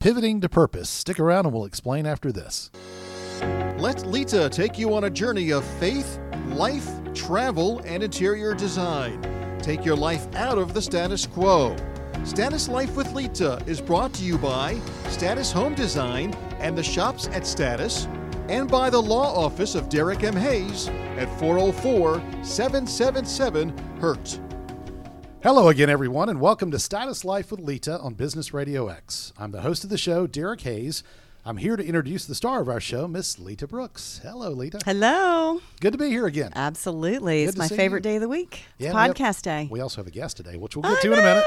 Pivoting to Purpose. Stick around and we'll explain after this. Let Lita take you on a journey of faith, life, travel, and interior design. Take your life out of the status quo. Status Life with Lita is brought to you by Status Home Design and the shops at Status, and by the law office of Derek M. Hayes at 404 777 HURT. Hello again, everyone, and welcome to Status Life with Lita on Business Radio X. I'm the host of the show, Derek Hayes. I'm here to introduce the star of our show, Miss Lita Brooks. Hello, Lita. Hello. Good to be here again. Absolutely. Good it's my favorite you. day of the week. It's Yeah, we have- podcast day. We also have a guest today, which we'll get I to in a minute.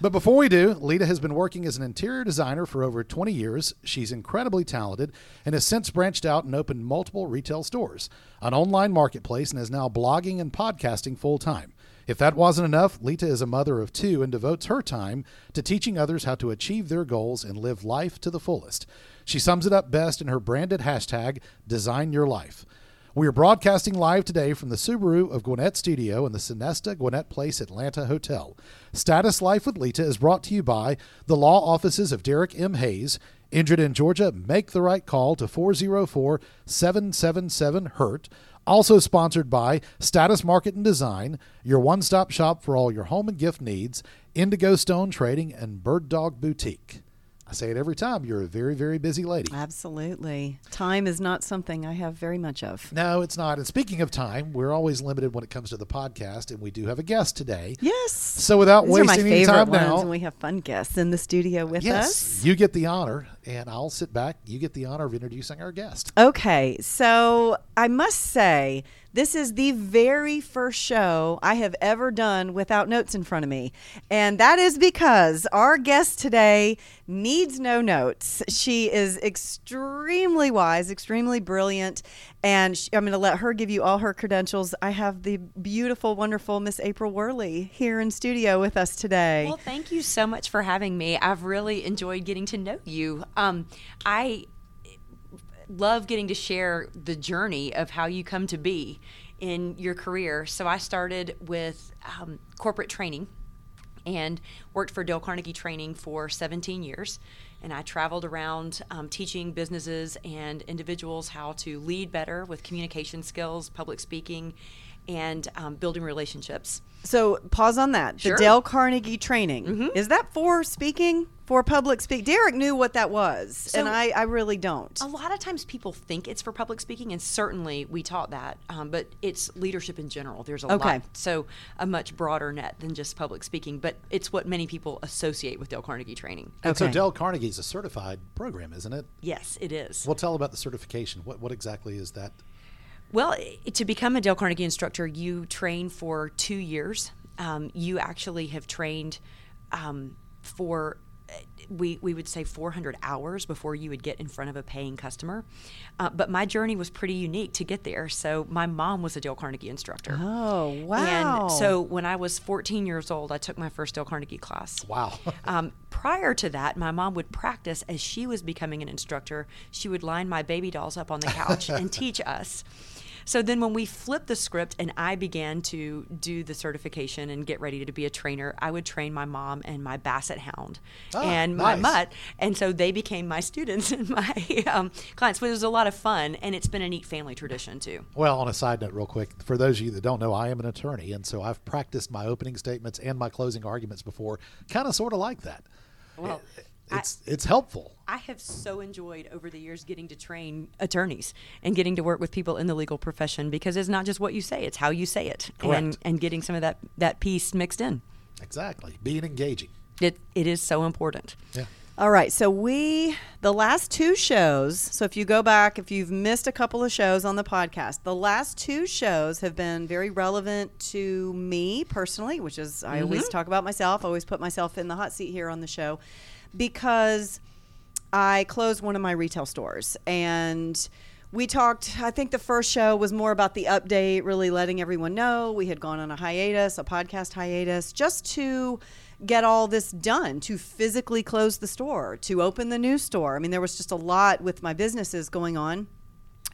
But before we do, Lita has been working as an interior designer for over 20 years. She's incredibly talented and has since branched out and opened multiple retail stores, an online marketplace, and is now blogging and podcasting full time. If that wasn't enough, Lita is a mother of two and devotes her time to teaching others how to achieve their goals and live life to the fullest. She sums it up best in her branded hashtag, Design Your Life. We are broadcasting live today from the Subaru of Gwinnett Studio in the Sonesta Gwinnett Place Atlanta Hotel. Status Life with Lita is brought to you by the law offices of Derek M. Hayes. Injured in Georgia, make the right call to 404 777 HURT. Also sponsored by Status Market and Design, your one stop shop for all your home and gift needs, Indigo Stone Trading, and Bird Dog Boutique. I say it every time, you're a very, very busy lady. Absolutely. Time is not something I have very much of. No, it's not. And speaking of time, we're always limited when it comes to the podcast, and we do have a guest today. Yes. So without These wasting any time ones, now, and we have fun guests in the studio with yes, us. you get the honor, and I'll sit back. You get the honor of introducing our guest. Okay, so I must say, this is the very first show I have ever done without notes in front of me. And that is because our guest today needs no notes. She is extremely wise, extremely brilliant, and sh I'm going to let her give you all her credentials. I have the beautiful, wonderful Miss April Worley here in studio with us today. Well, thank you so much for having me. I've really enjoyed getting to know you. Um, I love getting to share the journey of how you come to be in your career. So I started with um, corporate training and worked for Dale Carnegie Training for 17 years. And I traveled around um, teaching businesses and individuals how to lead better with communication skills, public speaking, and um, building relationships. So pause on that. Sure. The Dale Carnegie training is that for speaking, for public speak? Derek knew what that was, and I, I really don't. A lot of times people think it's for public speaking, and certainly we taught that, um, but it's leadership in general. There's a Okay. lot, so a much broader net than just public speaking, but it's what many people associate with Dale Carnegie training. And so Okay. Dale Carnegie is a certified program, isn't it? Yes, it is. Well, tell about the certification. What what exactly is that? Well, to become a Dale Carnegie instructor, you train for two years. Um, you actually have trained um, for, we, we would say 400 hours before you would get in front of a paying customer. Uh, but my journey was pretty unique to get there. So my mom was a Dale Carnegie instructor. Oh, wow. And so when I was 14 years old, I took my first Dale Carnegie class. Wow. Um, prior to that, my mom would practice as she was becoming an instructor. She would line my baby dolls up on the couch and teach us. So then, when we flipped the script and I began to do the certification and get ready to be a trainer, I would train my mom and my basset hound Ah, and my mutt. And so they became my students and my um, clients, which was a lot of fun. And it's been a neat family tradition, too. Well, on a side note, real quick, for those of you that don't know, I am an attorney, and so I've practiced my opening statements and my closing arguments before, kind of sort of like that. Well, It's it's helpful. I have so enjoyed over the years getting to train attorneys and getting to work with people in the legal profession because it's not just what you say, it's how you say it and, Correct. and getting some of that, that piece mixed in. Exactly. Being engaging. It, it is so important. Yeah. All right, so we the last two shows. So if you go back, if you've missed a couple of shows on the podcast, the last two shows have been very relevant to me personally, which is I always mm-hmm. talk about myself. I always put myself in the hot seat here on the show because I closed one of my retail stores. And we talked i think the first show was more about the update really letting everyone know. We had gone on a hiatus a podcast hiatus just to get all this done to physically close the store to open the new store. I mean there was just a lot with my businesses going on.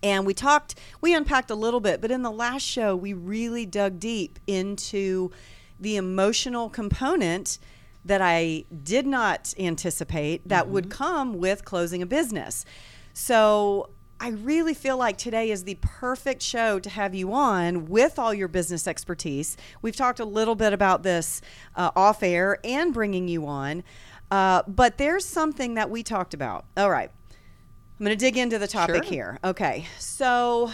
And we talked we unpacked a little bit but in the last show we really dug deep into the emotional component that I did not anticipate that would come with closing a business. So I really feel like today is the perfect show to have you on with all your business expertise. We've talked a little bit about this uh, off air and bringing you on, uh, but there's something that we talked about. All right. I'm going to dig into the topic Sure. here. Okay. So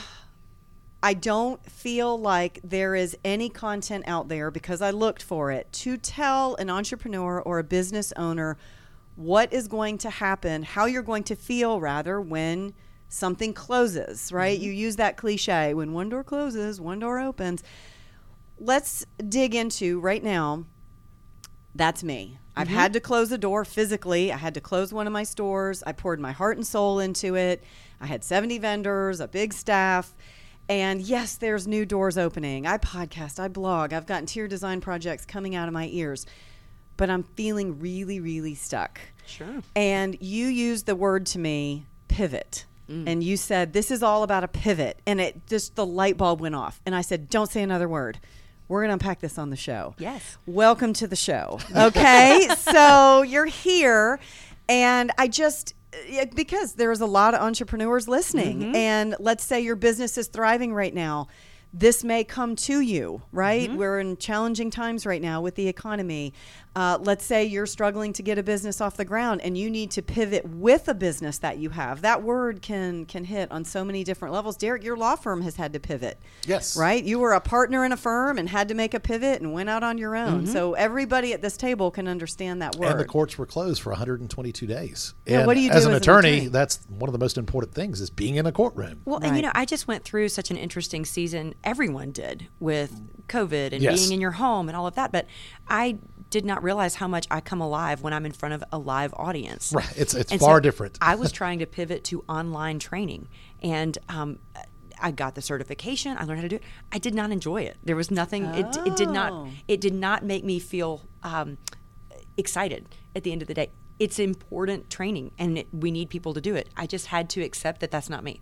I don't feel like there is any content out there because I looked for it to tell an entrepreneur or a business owner what is going to happen, how you're going to feel rather when something closes, right? Mm-hmm. You use that cliche when one door closes, one door opens. Let's dig into right now that's me. I've mm-hmm. had to close a door physically. I had to close one of my stores. I poured my heart and soul into it. I had 70 vendors, a big staff. And yes, there's new doors opening. I podcast, I blog, I've got interior design projects coming out of my ears. But I'm feeling really, really stuck. Sure. And you used the word to me, pivot. Mm. And you said, this is all about a pivot. And it just, the light bulb went off. And I said, don't say another word. We're going to unpack this on the show. Yes. Welcome to the show. Okay. so you're here. And I just, eh, because there's a lot of entrepreneurs listening. Mm-hmm. And let's say your business is thriving right now. This may come to you, right? Mm-hmm. We're in challenging times right now with the economy. Uh, let's say you're struggling to get a business off the ground and you need to pivot with a business that you have. That word can can hit on so many different levels. Derek, your law firm has had to pivot. Yes. Right? You were a partner in a firm and had to make a pivot and went out on your own. Mm-hmm. So everybody at this table can understand that word. And the courts were closed for 122 days. Yeah, and what do you do as an as an attorney, attorney? That's one of the most important things is being in a courtroom. Well, and you know, I just went through such an interesting season. Everyone did with COVID and Yes. being in your home and all of that. But I did not realize how much I come alive when I'm in front of a live audience. Right. It's- it's And far different. I was trying to pivot to online training, and um, I got the certification. I learned how to do it. I did not enjoy it. There was nothing. It, it did not. Oh. It did not make me feel um, excited at the end of the day. It's important training, and it, we need people to do it. I just had to accept that that's not me.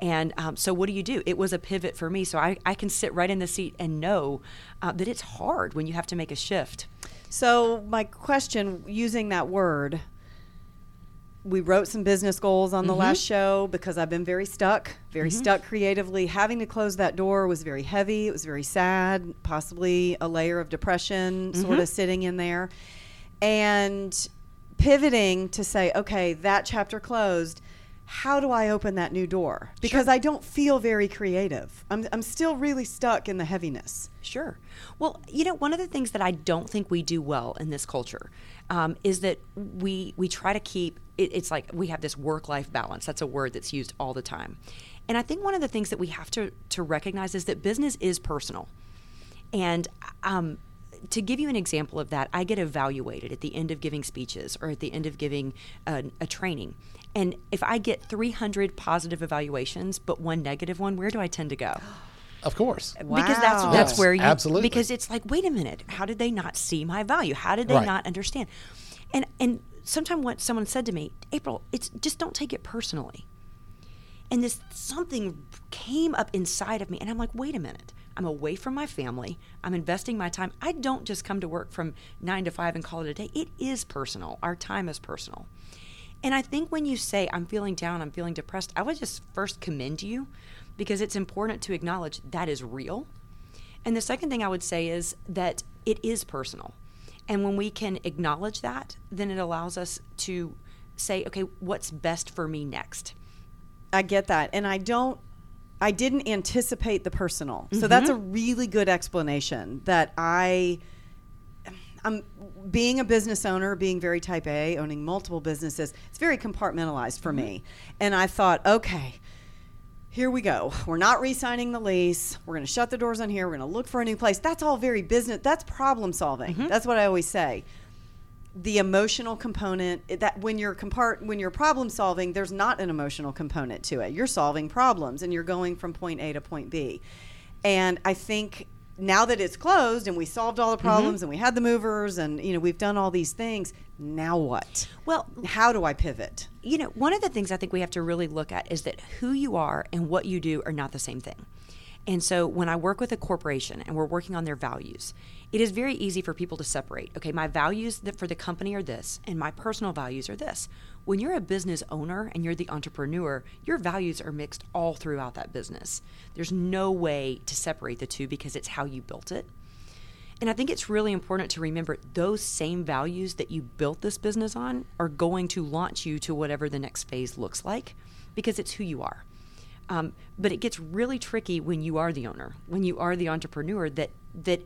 And um, so, what do you do? It was a pivot for me. So, I, I can sit right in the seat and know uh, that it's hard when you have to make a shift. So my question, using that word, we wrote some business goals on the Mm-hmm. last show because I've been very stuck, very stuck creatively. Having to close that door was very heavy. It was very sad, possibly a layer of depression Mm-hmm. sort of sitting in there. And pivoting to say, okay, that chapter closed. How do I open that new door? Because I don't feel very creative. I'm, I'm still really stuck in the heaviness. Sure. Well, you know, one of the things that I don't think we do well in this culture um, is that we we try to keep. It, it's like we have this work life balance. That's a word that's used all the time, and I think one of the things that we have to to recognize is that business is personal, and um, to give you an example of that, I get evaluated at the end of giving speeches or at the end of giving a, a training. And if I get 300 positive evaluations but one negative one, where do I tend to go? Of course. because that's Wow. that's where you absolutely. because it's like wait a minute how did they not see my value how did they Right. not understand and and sometime what someone said to me april it's just don't take it personally and this something came up inside of me and i'm like wait a minute i'm away from my family i'm investing my time i don't just come to work from nine to five and call it a day it is personal our time is personal and I think when you say, I'm feeling down, I'm feeling depressed, I would just first commend you because it's important to acknowledge that is real. And the second thing I would say is that it is personal. And when we can acknowledge that, then it allows us to say, okay, what's best for me next? I get that. And I don't I didn't anticipate the personal. So mm-hmm. that's a really good explanation that I I'm being a business owner, being very type A, owning multiple businesses. It's very compartmentalized for mm-hmm. me. And I thought, okay, here we go. We're not re-signing the lease. We're going to shut the doors on here. We're going to look for a new place. That's all very business. That's problem solving. Mm-hmm. That's what I always say. The emotional component that when you're compart when you're problem solving, there's not an emotional component to it. You're solving problems and you're going from point A to point B. And I think now that it's closed and we solved all the mm-hmm. problems and we had the movers and you know we've done all these things, now what? Well, How do I pivot? you know, one of the things I think we have to really look at is that who you are and what you do are not the same thing. And so when I work with a corporation and we're working on their values, it is very easy for people to separate. Okay, my values for the company are this, and my personal values are this. When you're a business owner and you're the entrepreneur, your values are mixed all throughout that business. There's no way to separate the two because it's how you built it. And I think it's really important to remember those same values that you built this business on are going to launch you to whatever the next phase looks like because it's who you are. Um, but it gets really tricky when you are the owner, when you are the entrepreneur, that that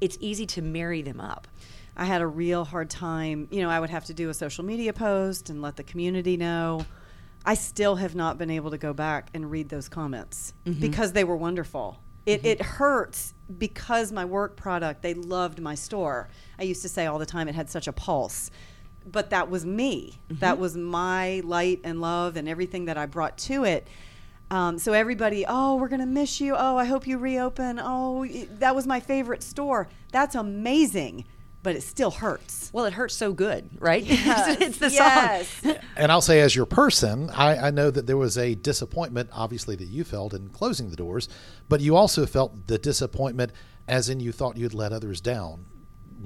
it's easy to marry them up. I had a real hard time. You know, I would have to do a social media post and let the community know. I still have not been able to go back and read those comments Mm-hmm. because they were wonderful. It, it hurts because my work product, they loved my store. I used to say all the time it had such a pulse. But that was me. Mm-hmm. That was my light and love and everything that I brought to it. Um, so everybody, oh, we're gonna miss you. Oh, I hope you reopen. Oh, that was my favorite store. That's amazing, but it still hurts. Well, it hurts so good, right? Yes, it's the yes. song. And I'll say, as your person, I, I know that there was a disappointment, obviously, that you felt in closing the doors, but you also felt the disappointment as in you thought you'd let others down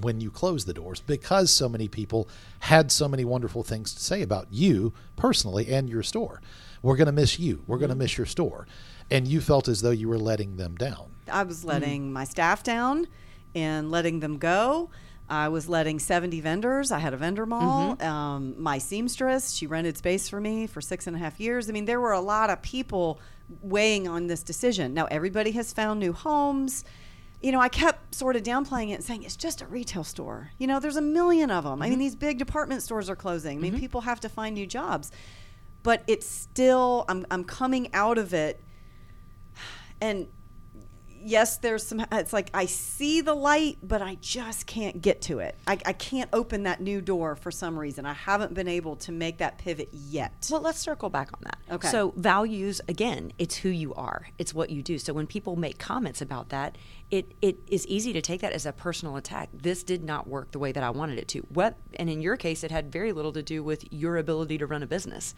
when you closed the doors because so many people had so many wonderful things to say about you personally and your store. We're going to miss you. We're going to mm-hmm. miss your store. And you felt as though you were letting them down. I was letting mm. my staff down and letting them go. I was letting 70 vendors. I had a vendor mall. Mm-hmm. Um, my seamstress, she rented space for me for six and a half years. I mean, there were a lot of people weighing on this decision. Now, everybody has found new homes. You know, I kept sort of downplaying it and saying it's just a retail store. You know, there's a million of them. I mean, mm-hmm. these big department stores are closing. I mean, people have to find new jobs. But it's still, I'm, I'm coming out of it and yes there's some it's like i see the light but i just can't get to it I, I can't open that new door for some reason i haven't been able to make that pivot yet Well, let's circle back on that. Okay. So, values, again, it's who you are, it's what you do. So, when people make comments about that, it, it is easy to take that as a personal attack. This did not work the way that I wanted it to. What, and in your case, it had very little to do with your ability to run a business.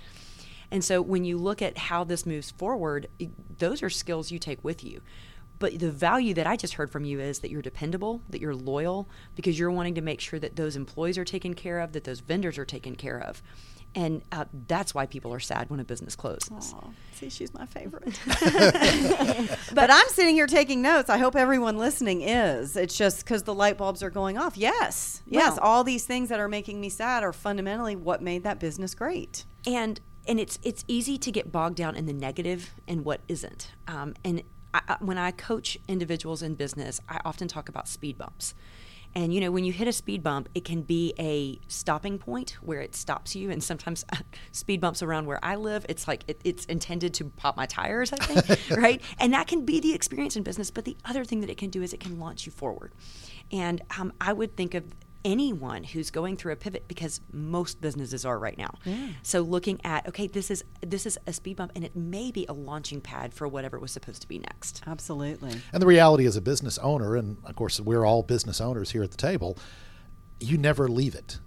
And so, when you look at how this moves forward, those are skills you take with you. But the value that I just heard from you is that you're dependable, that you're loyal, because you're wanting to make sure that those employees are taken care of, that those vendors are taken care of. And uh, that's why people are sad when a business closes. Aw, see she's my favorite but i'm sitting here taking notes i hope everyone listening is it's just because the light bulbs are going off yes yes all these things that are making me sad are fundamentally what made that business great and and it's it's easy to get bogged down in the negative and what isn't. Um, and I, when I coach individuals in business, I often talk about speed bumps. And you know, when you hit a speed bump, it can be a stopping point where it stops you. And sometimes speed bumps around where I live, it's like it, it's intended to pop my tires, I think, right? And that can be the experience in business. But the other thing that it can do is it can launch you forward. And um, I would think of anyone who's going through a pivot because most businesses are right now. Yeah. So looking at okay, this is this is a speed bump and it may be a launching pad for whatever was supposed to be next. absolutely And the reality as a business owner, and of course, we're all business owners here at the table, you never leave it.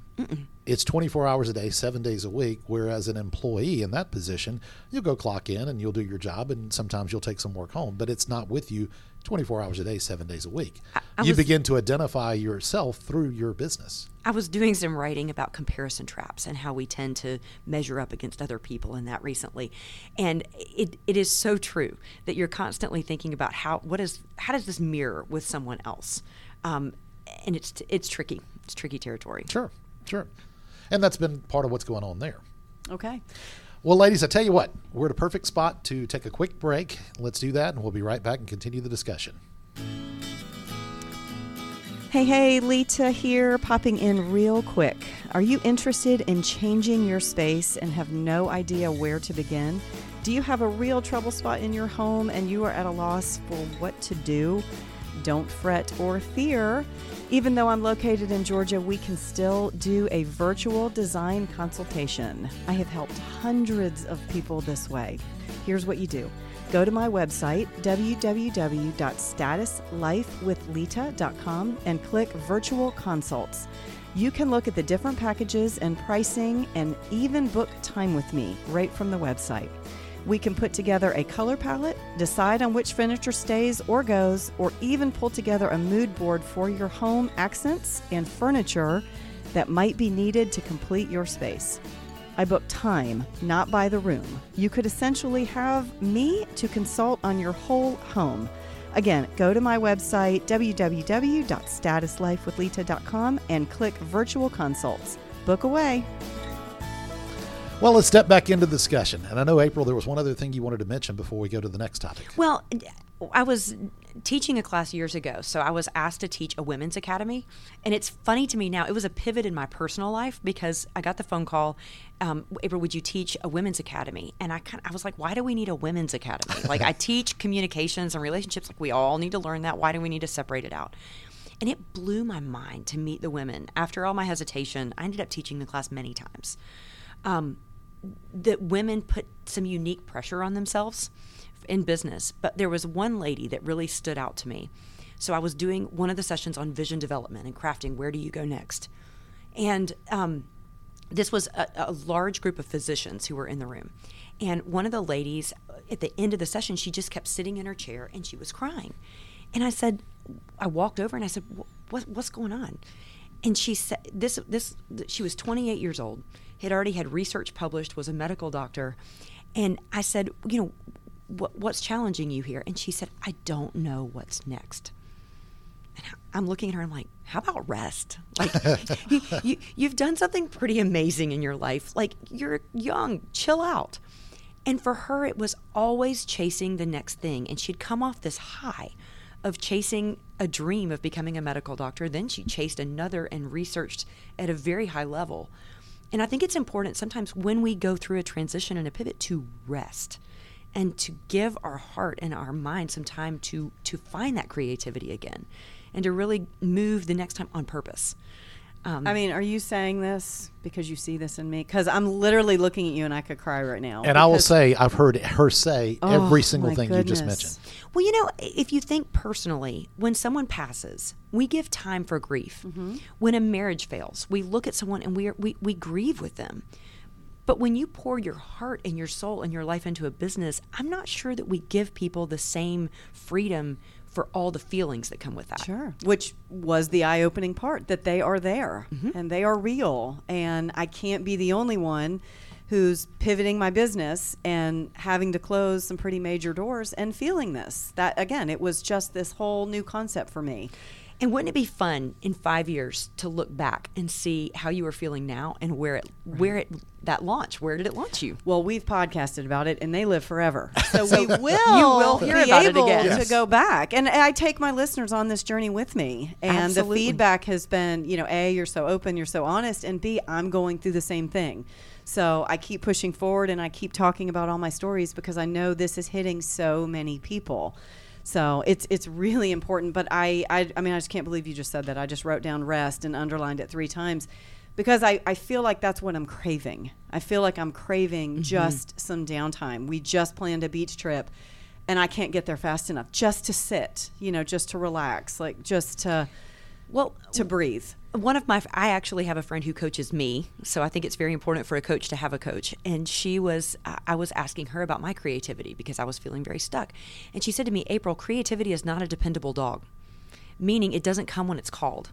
It's 24 hours a day, seven days a week. Whereas an employee in that position, you'll go clock in and you'll do your job, and sometimes you'll take some work home, but it's not with you 24 hours a day, seven days a week. I you was- begin to identify yourself through your business. I was doing some writing about comparison traps and how we tend to measure up against other people in that recently. And it, it is so true that you're constantly thinking about how what is how does this mirror with someone else? Um, and it's it's tricky. It's tricky territory. Sure, sure. And that's been part of what's going on there. okay Well, ladies, I tell you what, we're at a perfect spot to take a quick break. Let's do that, and we'll be right back and continue the discussion. Hey, hey, Lita here, popping in real quick. Are you interested in changing your space and have no idea where to begin? Do you have a real trouble spot in your home and you are at a loss for what to do? Don't fret or fear. Even though I'm located in Georgia, we can still do a virtual design consultation. I have helped hundreds of people this way. Here's what you do go to my website, www.statuslifewithlita.com, and click Virtual Consults. You can look at the different packages and pricing and even book time with me right from the website. We can put together a color palette, decide on which furniture stays or goes, or even pull together a mood board for your home accents and furniture that might be needed to complete your space. I book time, not by the room. You could essentially have me to consult on your whole home. Again, go to my website, www.statuslifewithlita.com, and click virtual consults. Book away. Well, let's step back into the discussion. And I know, April, there was one other thing you wanted to mention before we go to the next topic. Well, I was teaching a class years ago, so I was asked to teach a women's academy, and it's funny to me now. It was a pivot in my personal life because I got the phone call, um, April, would you teach a women's academy? And I kind of, I was like, why do we need a women's academy? like I teach communications and relationships, like we all need to learn that. Why do we need to separate it out? And it blew my mind to meet the women. After all my hesitation, I ended up teaching the class many times. Um, that women put some unique pressure on themselves in business, but there was one lady that really stood out to me. So I was doing one of the sessions on vision development and crafting. Where do you go next? And um, this was a, a, large group of physicians who were in the room. And one of the ladies at the end of the session, she just kept sitting in her chair and she was crying. And I said, I walked over and I said, what, what's going on? And she said, this, this, she was 28 years old, had already had research published, was a medical doctor. And I said, you know, what, what's challenging you here? And she said, I don't know what's next. And I'm looking at her. I'm like, how about rest? Like, you, you, you've done something pretty amazing in your life. Like, you're young, chill out. And for her, it was always chasing the next thing. And she'd come off this high of chasing a dream of becoming a medical doctor. Then she chased another and researched at a very high level. And I think it's important sometimes when we go through a transition and a pivot to rest and to give our heart and our mind some time to to find that creativity again and to really move the next time on purpose. Um, I mean, are you saying this because you see this in me? Because I'm literally looking at you and I could cry right now. And I will say, I've heard her say oh, every single thing goodness. you just mentioned. Well, you know, if you think personally, when someone passes, we give time for grief. Mm-hmm. When a marriage fails, we look at someone and we, are, we, we grieve with them. But when you pour your heart and your soul and your life into a business, I'm not sure that we give people the same freedom for all the feelings that come with that. Sure. Which was the eye opening part that they are there mm-hmm. and they are real. And I can't be the only one who's pivoting my business and having to close some pretty major doors and feeling this. That, again, it was just this whole new concept for me. And wouldn't it be fun in five years to look back and see how you are feeling now and where it right. where it that launch? Where did it launch you? Well, we've podcasted about it, and they live forever, so, we will you will hear be about able it again. to go back. And I take my listeners on this journey with me, and Absolutely. the feedback has been, you know, a you're so open, you're so honest, and b I'm going through the same thing. So I keep pushing forward, and I keep talking about all my stories because I know this is hitting so many people. So it's it's really important. But I, I I mean I just can't believe you just said that. I just wrote down rest and underlined it three times because I, I feel like that's what I'm craving. I feel like I'm craving mm-hmm. just some downtime. We just planned a beach trip and I can't get there fast enough just to sit, you know, just to relax, like just to well to breathe. One of my i actually have a friend who coaches me so i think it's very important for a coach to have a coach. And she was i was asking her about my creativity because i was feeling very stuck. And she said to me april creativity is not a dependable dog meaning it doesn't come when it's called.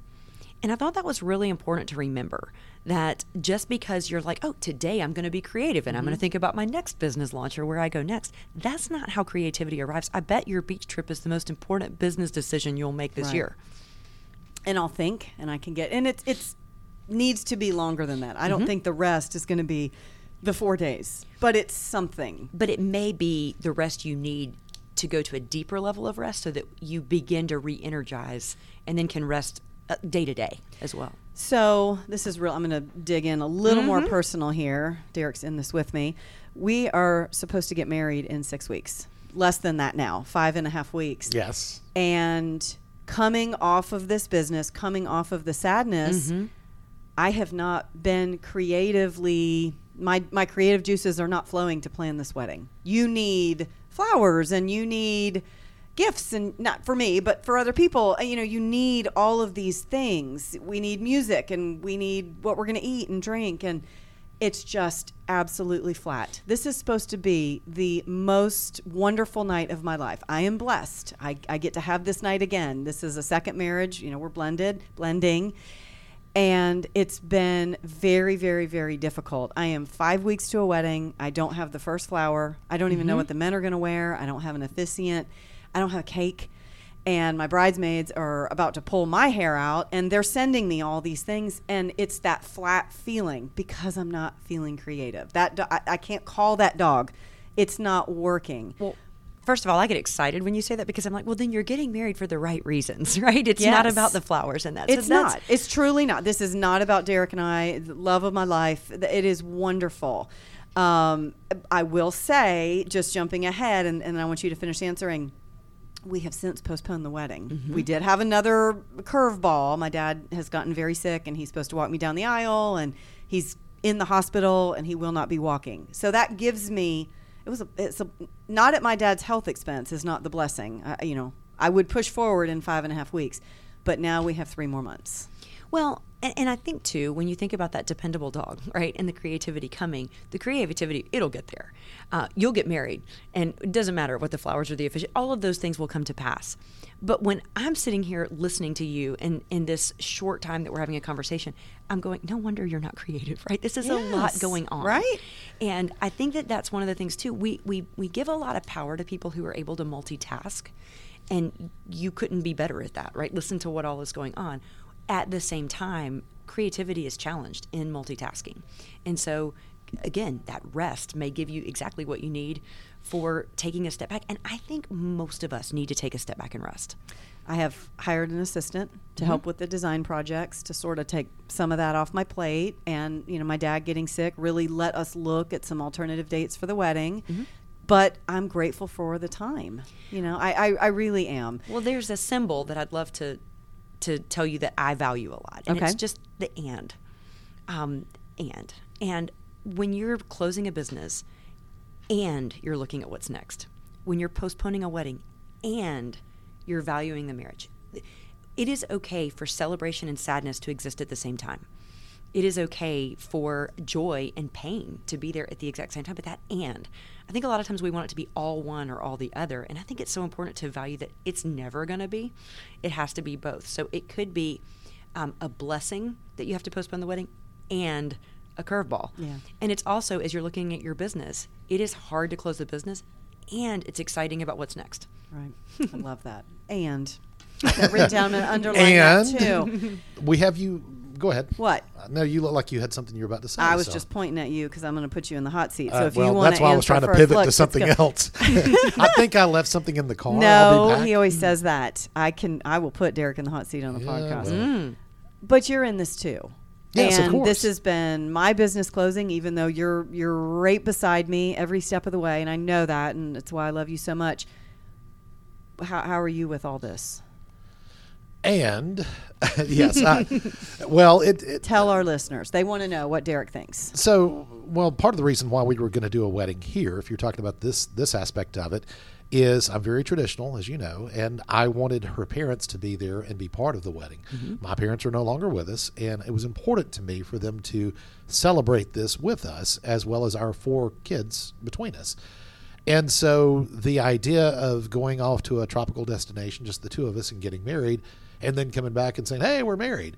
And i thought that was really important to remember that just because you're like oh today i'm going to be creative and mm-hmm. i'm going to think about my next business launch or where i go next that's not how creativity arrives. I bet your beach trip is the most important business decision you'll make this right. year and I'll think and I can get and it's it's needs to be longer than that. I don't mm-hmm. think the rest is going to be the 4 days, but it's something. But it may be the rest you need to go to a deeper level of rest so that you begin to re-energize and then can rest uh, day to day as well. So this is real. I'm going to dig in a little mm-hmm. more personal here. Derek's in this with me. We are supposed to get married in six weeks. Less than that now, five and a half weeks. Yes. And coming off of this business, coming off of the sadness, mm-hmm. I have not been creatively my my creative juices are not flowing to plan this wedding. You need flowers and you need gifts and not for me but for other people you know you need all of these things we need music and we need what we're going to eat and drink and it's just absolutely flat. This is supposed to be the most wonderful night of my life. I am blessed. I, I get to have this night again. This is a second marriage. You know, we're blended, blending. And it's been very, very, very difficult. I am five weeks to a wedding. I don't have the first flower. I don't even know mm-hmm. what the men are going to wear. I don't have an officiant. I don't have a cake and my bridesmaids are about to pull my hair out and they're sending me all these things and it's that flat feeling because i'm not feeling creative. That do- I, I can't call that dog. It's not working. Well, first of all, I get excited when you say that because I'm like, well, then you're getting married for the right reasons, right? It's not about the flowers and that. So it's not. It's truly not. This is not about derek and i the love of my life. It is wonderful. Um, i will say just jumping ahead and, and i want you to finish answering we have since postponed the wedding. Mm-hmm. We did have another curveball. My dad has gotten very sick and he's supposed to walk me down the aisle and he's in the hospital and he will not be walking. So that gives me it was a, it's a, not at my dad's health expense is not the blessing. I, you know, I would push forward in five and a half weeks, but now we have three more months. Well, and, and I think too, when you think about that dependable dog, right, and the creativity coming, the creativity, it'll get there. Uh, you'll get married, and it doesn't matter what the flowers or the official, all of those things will come to pass. But when I'm sitting here listening to you, and in this short time that we're having a conversation, I'm going, no wonder you're not creative, right? This is a lot going on, right? And I think that that's one of the things too. We we we give a lot of power to people who are able to multitask, and you couldn't be better at that, right? Listen to what all is going on. At the same time, creativity is challenged in multitasking, and so again, that rest may give you exactly what you need for taking a step back. And I think most of us need to take a step back and rest. I have hired an assistant to mm-hmm. help with the design projects to sort of take some of that off my plate. And, you know, my dad getting sick really let us look at some alternative dates for the wedding. Mm-hmm. But I'm grateful for the time. You know, I, I, I really am. Well, there's a symbol that I'd love to to tell you that I value a lot, and it's just the and, um, and. And when you're closing a business, and you're looking at what's next, when you're postponing a wedding, and you're valuing the marriage, it is okay for celebration and sadness to exist at the same time. It is okay for joy and pain to be there at the exact same time, but that and I think a lot of times we want it to be all one or all the other. And I think it's so important to value that it's never going to be. It has to be both. So it could be um, a blessing that you have to postpone the wedding and a curveball. Yeah. And it's also, as you're looking at your business, it is hard to close the business and it's exciting about what's next. Right. I love that. And Got that written down and underline that too. we have you. Go ahead. What? Uh, no, you look like you had something you were about to say. I was so. just pointing at you because I'm going to put you in the hot seat. So if well, you want that's why I was trying to pivot to something else. I think I left something in the car. I'll No, be back. he always says that. I can. I will put Derek in the hot seat on the Yeah, podcast. well. But you're in this too. Yes, and this has been my business closing, even though you're you're right beside me every step of the way, and I know that, and it's why I love you so much. How, how are you with all this? And yes, I, well, it, it Tell our listeners. They want to know what Derek thinks. So, well, part of the reason why we were going to do a wedding here, if you're talking about this this aspect of it, is I'm very traditional, as you know, and I wanted her parents to be there and be part of the wedding. Mm-hmm. My parents are no longer with us, and it was important to me for them to celebrate this with us, as well as our four kids between us. And so the idea of going off to a tropical destination, just the two of us, and getting married, and then coming back and saying, "Hey, we're married,"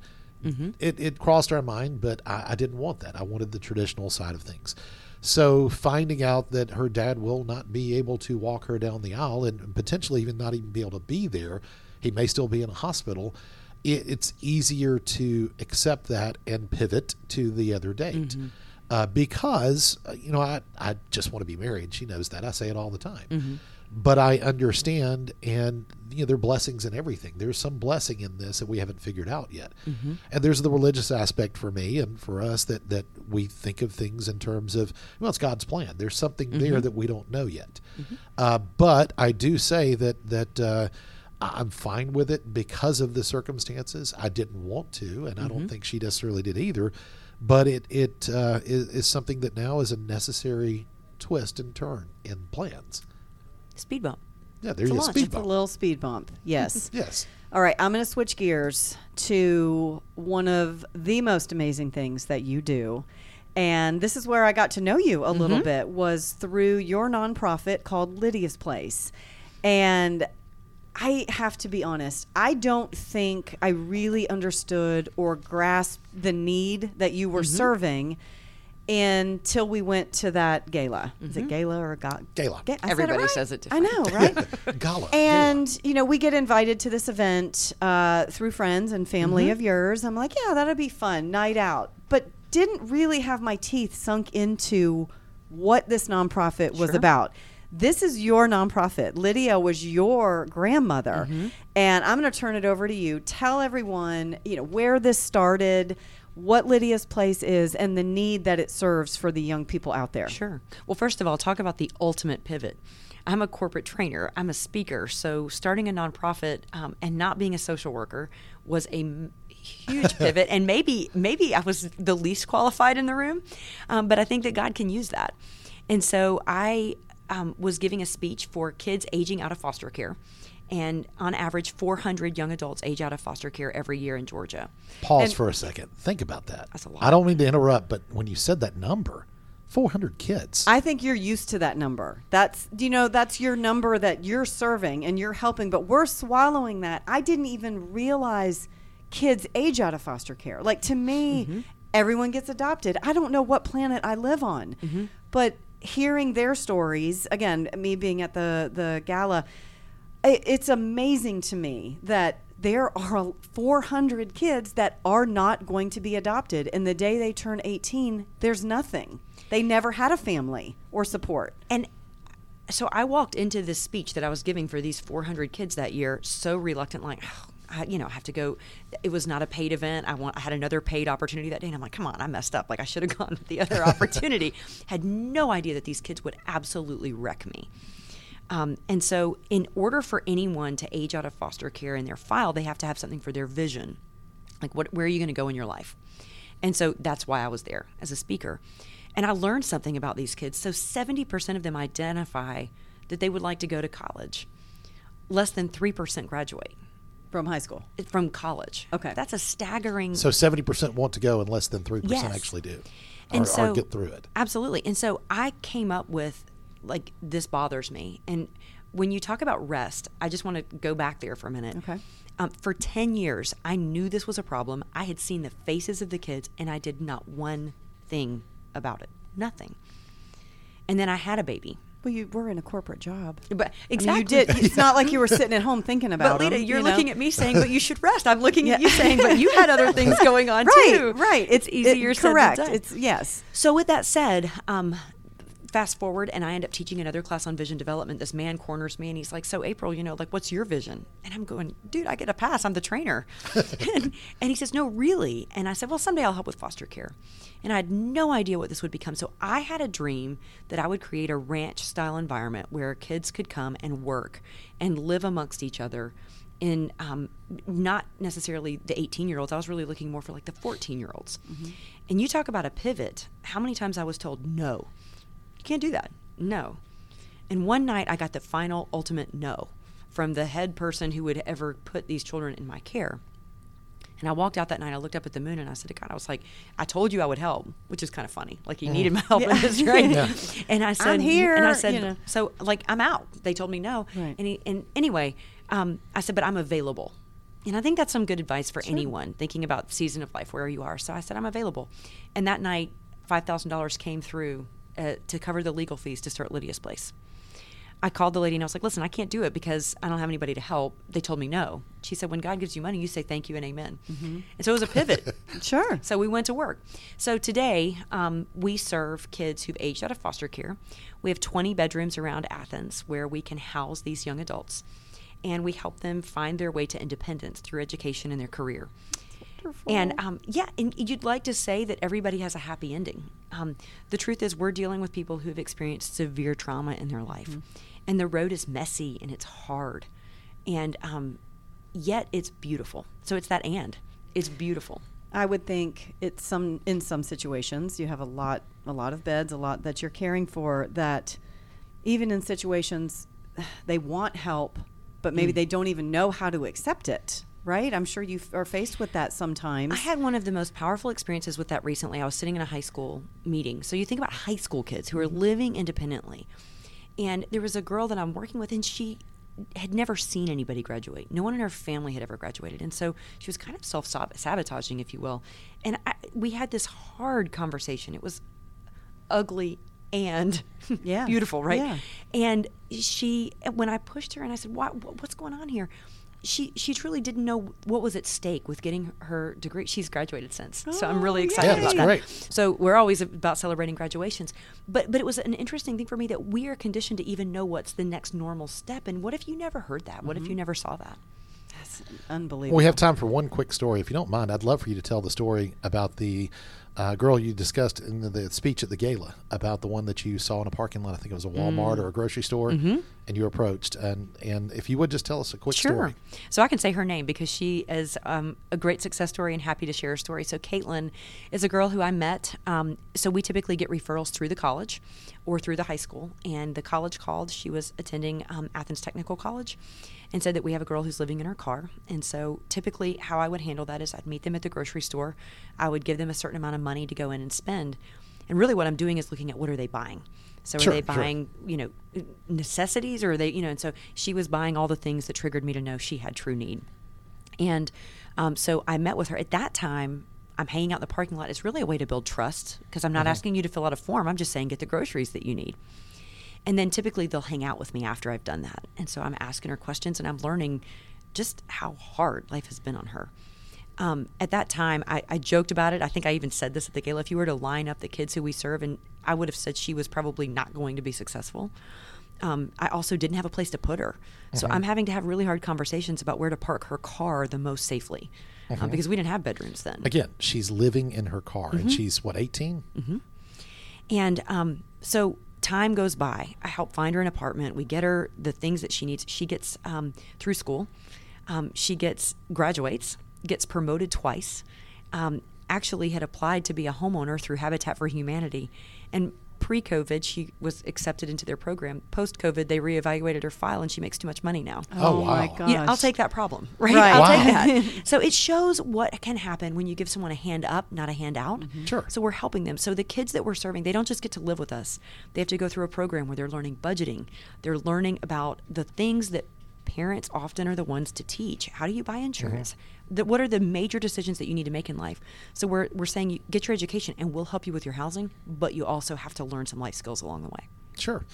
it, it crossed our mind, but I, I didn't want that. I wanted the traditional side of things. So finding out that her dad will not be able to walk her down the aisle and potentially even not even be able to be there, he may still be in a hospital. It, it's easier to accept that and pivot to the other date. Uh, because uh, you know I, I just want to be married she knows that i say it all the time but i understand and you know there are blessings in everything. There's some blessing in this that we haven't figured out yet. And there's the religious aspect for me and for us that that we think of things in terms of well it's god's plan. There's something there that we don't know yet. Uh, but i do say that that uh, I'm fine with it because of the circumstances. I didn't want to, and I don't think she necessarily did either. But it it uh, is, is something that now is a necessary twist and turn in plans. Speed bump. Yeah, there's It's a a launch. speed It's a little speed bump. Yes. Yes. All right, I'm going to switch gears to one of the most amazing things that you do. and this is where I got to know you a little Mm-hmm. bit was through your nonprofit called Lydia's Place. And I have to be honest, I don't think I really understood or grasped the need that you were Mm-hmm. serving until we went to that gala. Is it gala or ga- Gala. Ga- Mm-hmm. Everybody right? says it I know, right? Gala. And you know, we get invited to this event uh, through friends and family Mm-hmm. of yours. I'm like, yeah, that'll be fun, night out. But didn't really have my teeth sunk into what this nonprofit was Sure. about. This is your nonprofit. Lydia was your grandmother, Mm-hmm. and I'm going to turn it over to you. Tell everyone, you know, where this started, what Lydia's Place is, and the need that it serves for the young people out there. Sure. Well, first of all, talk about the ultimate pivot. I'm a corporate trainer. I'm a speaker. So starting a nonprofit um, and not being a social worker was a m- huge pivot. And maybe maybe I was the least qualified in the room, um, but I think that God can use that. And so I um, was giving a speech for kids aging out of foster care. And on average, 400 young adults age out of foster care every year in Georgia. Pause And- for a second. Think about that. That's a lot. I don't mean to interrupt, but when you said that number, 400 kids. I think you're used to that number. That's you know that's your number that you're serving and you're helping, but we're swallowing that. I didn't even realize kids age out of foster care. Like to me, mm-hmm. everyone gets adopted. I don't know what planet I live on, mm-hmm. but hearing their stories again, me being at the the gala, i it's amazing to me that there are 400 kids that are not going to be adopted and the day they turn 18 there's nothing they never had a family or support and so I walked into this speech that I was giving for these 400 kids that year so reluctant, like, "Oh, I, you know, I have to go. It was not a paid event. I want. I had another paid opportunity that day, and I'm like, come on, I messed up. Like I should have gone with the other opportunity. Had no idea that these kids would absolutely wreck me. Um, and so, in order for anyone to age out of foster care in their file, they have to have something for their vision. Like, what, where are you going to go in your life? And so that's why I was there as a speaker. And I learned something about these kids. So 70% of them identify that they would like to go to college. Less than 3% graduate from high school from college. Okay. That's a staggering. so 70% want to go and less than 3% Yes. actually do and so or get through it. Absolutely. And so I came up with like this bothers me. And when you talk about rest, I just want to go back there for a minute. Okay. Um, for 10 years, I knew this was a problem. I had seen the faces of the kids and I did not one thing about it. Nothing. And then I had a baby. well you were in a corporate job But I exactly. mean, you did it's not like you were sitting at home thinking about it. But Lita, them, you're you know? looking at me saying, "But you should rest." I'm looking at you saying, "But you had other things going on right too." right It's easier it, said correct than done. it's yes So with that said, um, fast forward, and I end up teaching another class on vision development. This man corners me, and he's like, "So April, you know, like, what's your vision?" And I'm going, "Dude, I get a pass. I'm the trainer." and, and he says, "No, really." And I said, "Well, someday I'll help with foster care." And I had no idea what this would become. So I had a dream that I would create a ranch-style environment where kids could come and work and live amongst each other in um, not necessarily the 18 year olds. I was really looking more for like the 14 year olds. And you talk about a pivot. How many times I was told, no, you can't do that. No. And one night I got the final ultimate no from the head person who would ever put these children in my care. And I walked out that night. I looked up at the moon and I said to God, I was like, I told you I would help, which is kind of funny. Like he needed my help in this, right? And I said, I'm here, and I said, you know. so like I'm out. They told me no. Right. And he, and anyway, um, I said, but I'm available. And I think that's some good advice for anyone thinking about season of life where you are. So I said, I'm available. And that night, five thousand dollars came through uh, to cover the legal fees to start Lydia's place. I called the lady and I was like, listen, I can't do it because I don't have anybody to help. They told me no. She said, when God gives you money, you say thank you and amen. And so it was a pivot. sure So we went to work. So today, um, we serve kids who've aged out of foster care. We have 20 bedrooms around Athens where we can house these young adults. And we help them find their way to independence through education and their career. And um, yeah, and you'd like to say that everybody has a happy ending. Um, the truth is, we're dealing with people who have experienced severe trauma in their life, and the road is messy and it's hard, and um, yet it's beautiful. So it's that and it's beautiful. I would think it's some in some situations you have a lot a lot of beds, a lot that you're caring for that even in situations they want help, but maybe they don't even know how to accept it. Right? I'm sure you are faced with that sometimes. I had one of the most powerful experiences with that recently. I was sitting in a high school meeting. So you think about high school kids who are mm-hmm. living independently. And there was a girl that I'm working with, and she had never seen anybody graduate. No one in her family had ever graduated. And so she was kind of self sabotaging, if you will. And I, we had this hard conversation. It was ugly and Yeah. beautiful, right? Yeah. And she, when I pushed her and I said, what, "What's going on here?" She she truly didn't know what was at stake with getting her degree. She's graduated since, so I'm really Oh, excited Yeah, about that's that. great. So we're always about celebrating graduations, but but it was an interesting thing for me that we are conditioned to even know what's the next normal step. And what if you never heard that? What if you mm-hmm. never saw that? That's unbelievable. We have time for one quick story. If you don't mind, I'd love for you to tell the story about the uh, girl you discussed in the, the speech at the gala about the one that you saw in a parking lot. I think it was a Walmart or a grocery store, and you approached. And and if you would just tell us a quick Sure. story. So I can say her name because she is um, a great success story and happy to share her story. So Caitlin is a girl who I met. Um, so we typically get referrals through the college or through the high school. And the college called. She was attending um, Athens Technical College and said that we have a girl who's living in her car. And so typically how I would handle that is I'd meet them at the grocery store. I would give them a certain amount of money to go in and spend. And really what I'm doing is looking at what are they buying. So Sure, are they sure. buying, you know, necessities or are they, you know, and so she was buying all the things that triggered me to know she had true need. And um, so I met with her at that time. I'm hanging out in the parking lot. It's really a way to build trust because I'm not asking you to fill out a form. I'm just saying get the groceries that you need. And then typically they'll hang out with me after I've done that. And so I'm asking her questions and I'm learning just how hard life has been on her. Um, at that time, I, I joked about it. I think I even said this at the gala. If you were to line up the kids who we serve, and I would have said she was probably not going to be successful. Um, I also didn't have a place to put her. So I'm having to have really hard conversations about where to park her car the most safely um, because we didn't have bedrooms then. Again, she's living in her car, Mm-hmm. and she's what 18. And um, so time goes by. I help find her an apartment. We get her the things that she needs. She gets um, through school. Um, she gets graduates, gets promoted twice. Um, actually, had applied to be a homeowner through Habitat for Humanity, and pre-COVID, she was accepted into their program. Post-COVID, they reevaluated her file, and she makes too much money now. Oh, oh my wow. gosh. You know, I'll take that problem, right? Right. I'll Wow. take that. So it shows what can happen when you give someone a hand up, not a hand out. Mm-hmm. Sure. So we're helping them. So the kids that we're serving, they don't just get to live with us. They have to go through a program where they're learning budgeting. They're learning about the things that parents often are the ones to teach. How do you buy insurance? Mm-hmm. The, what are the major decisions that you need to make in life? So we're, we're saying you get your education and we'll help you with your housing, but you also have to learn some life skills along the way. Sure.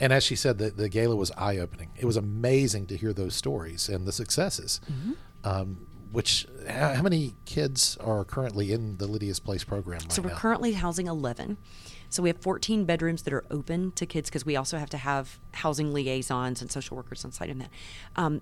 And as she said, the, the gala was eye opening. It was amazing to hear those stories and the successes. Mm-hmm. Um, which, how, how many kids are currently in the Lydia's Place program right So we're now? currently housing 11. So we have 14 bedrooms that are open to kids because we also have to have housing liaisons and social workers on site in that. Um,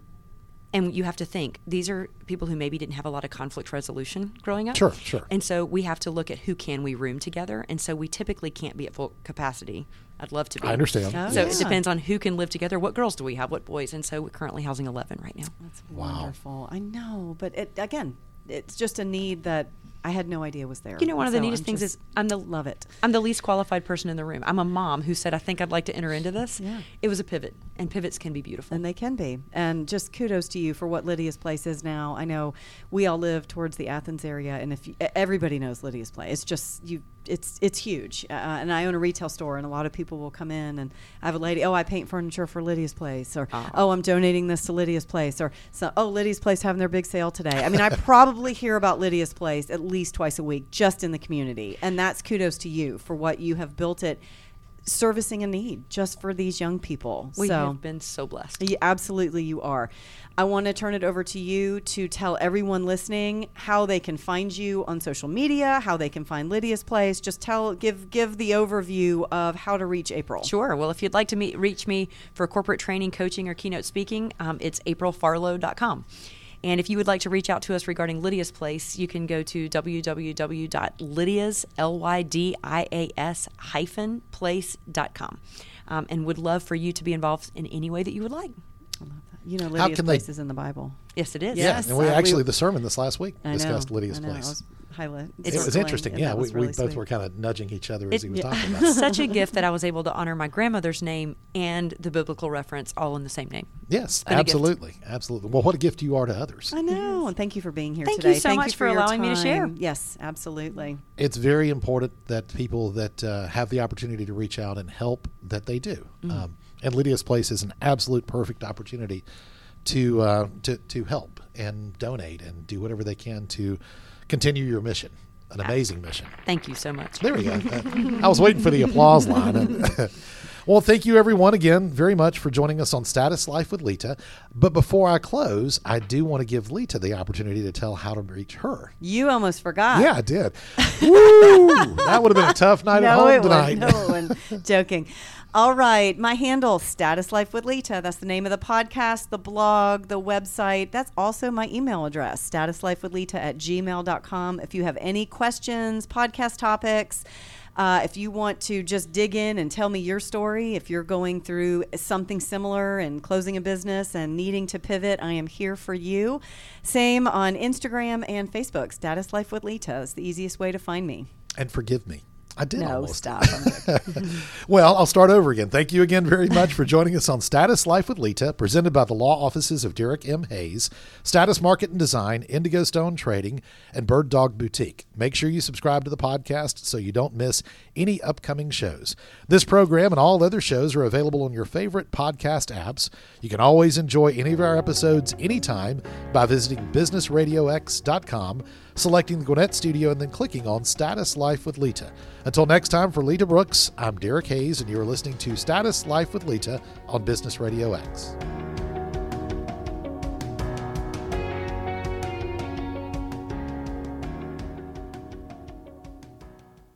and you have to think these are people who maybe didn't have a lot of conflict resolution growing up. Sure, sure. And so we have to look at who can we room together. And so we typically can't be at full capacity. I'd love to be. I understand. Oh, So yeah. it depends on who can live together. What girls do we have? What boys? And so we're currently housing 11 right now. That's Wow. wonderful. I know, but it, again, it's just a need that I had no idea was there. You know, one of the So neatest I'm things is I'm the love it. I'm the least qualified person in the room. I'm a mom who said, I think I'd like to enter into this. Yeah. It was a pivot, and pivots can be beautiful. And they can be. And just kudos to you for what Lydia's Place is now. I know we all live towards the Athens area, and if you, everybody knows Lydia's Place, it's just you. It's it's huge. Uh, and I own a retail store, and a lot of people will come in, and I have a lady. Oh, I paint furniture for Lydia's Place, or Oh. oh, I'm donating this to Lydia's Place, or so, oh, Lydia's Place having their big sale today. I mean, I probably hear about Lydia's Place at least twice a week, just in the community, and that's kudos to you for what you have built it. Servicing a need just for these young people. we so, have been so blessed. absolutely, you are. I want to turn it over to you to tell everyone listening how they can find you on social media, how they can find Lydia's Place. Just tell, give, give the overview of how to reach April. Sure. Well, if you'd like to meet, reach me for corporate training, coaching, or keynote speaking, um, it's aprilfarlow.com. And if you would like to reach out to us regarding Lydia's Place, you can go to www.lydias, L-Y-D-I-A-S hyphen place.com. Um, and would love for you to be involved in any way that you would like. I love that. You know, Lydia's can they- Place is in the Bible. Yes, it is. Yeah, Yes, and we uh, we- actually the sermon this last week I discussed know, Lydia's I know. place. I was highlight. it was circling, interesting. Yeah, that we, was we both sweet. were kind of nudging each other as It- he was yeah. talking about it. Such a gift that I was able to honor my grandmother's name and the biblical reference all in the same name. Yes, been a gift. absolutely. Absolutely. Well, what a gift you are to others. I know, and thank you for being here today. Thank you so much you for your allowing me to share. Yes, absolutely. it's very important that people that uh, have the opportunity to reach out and help that they do. Mm. Um, and Lydia's Place is an absolute perfect opportunity to uh, to to help and donate and do whatever they can to continue your mission. An amazing mission. Thank you so much. There we go. Uh, I was waiting for the applause line. well, thank you everyone again very much for joining us on Status Life with Lita. But before I close, I do want to give Lita the opportunity to tell how to reach her. You almost forgot. Yeah, I did. Woo! That would have been a tough night at home tonight. No, it wouldn't. Joking. All right. My handle, Status Life with Lita. That's the name of the podcast, the blog, the website. That's also my email address, statuslifewithlita at gmail.com. If you have any questions, podcast topics, uh, if you want to just dig in and tell me your story, if you're going through something similar and closing a business and needing to pivot, I am here for you. Same on Instagram and Facebook. Status Life with Lita is the easiest way to find me. and forgive me. I did No, almost. stop. Well, I'll start over again. Thank you again very much for joining us on Status Life with Lita, presented by the law offices of Derek M. Hayes, Status Market and Design, Indigo Stone Trading, and Bird Dog Boutique. Make sure you subscribe to the podcast so you don't miss any upcoming shows. This program and all other shows are available on your favorite podcast apps. You can always enjoy any of our episodes anytime by visiting businessradiox.com, selecting the Gwinnett Studio, and then clicking on Status Life with Lita. Until next time, for Lita Brooks, I'm Derek Hayes, and you are listening to Status Life with Lita on Business Radio X.